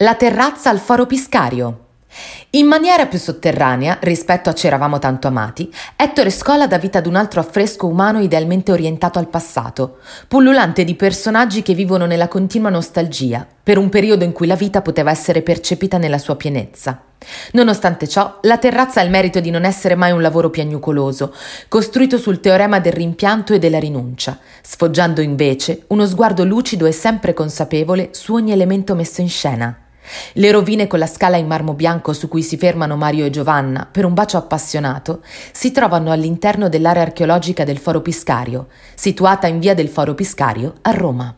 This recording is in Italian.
La terrazza al Foro Piscario. In maniera più sotterranea, rispetto a C'eravamo tanto amati, Ettore Scola dà vita ad un altro affresco umano idealmente orientato al passato, pullulante di personaggi che vivono nella continua nostalgia, per un periodo in cui la vita poteva essere percepita nella sua pienezza. Nonostante ciò, la terrazza ha il merito di non essere mai un lavoro piagnucoloso, costruito sul teorema del rimpianto e della rinuncia, sfoggiando invece uno sguardo lucido e sempre consapevole su ogni elemento messo in scena. Le rovine con la scala in marmo bianco su cui si fermano Mario e Giovanna per un bacio appassionato si trovano all'interno dell'area archeologica del Foro Piscario, situata in via del Foro Piscario a Roma.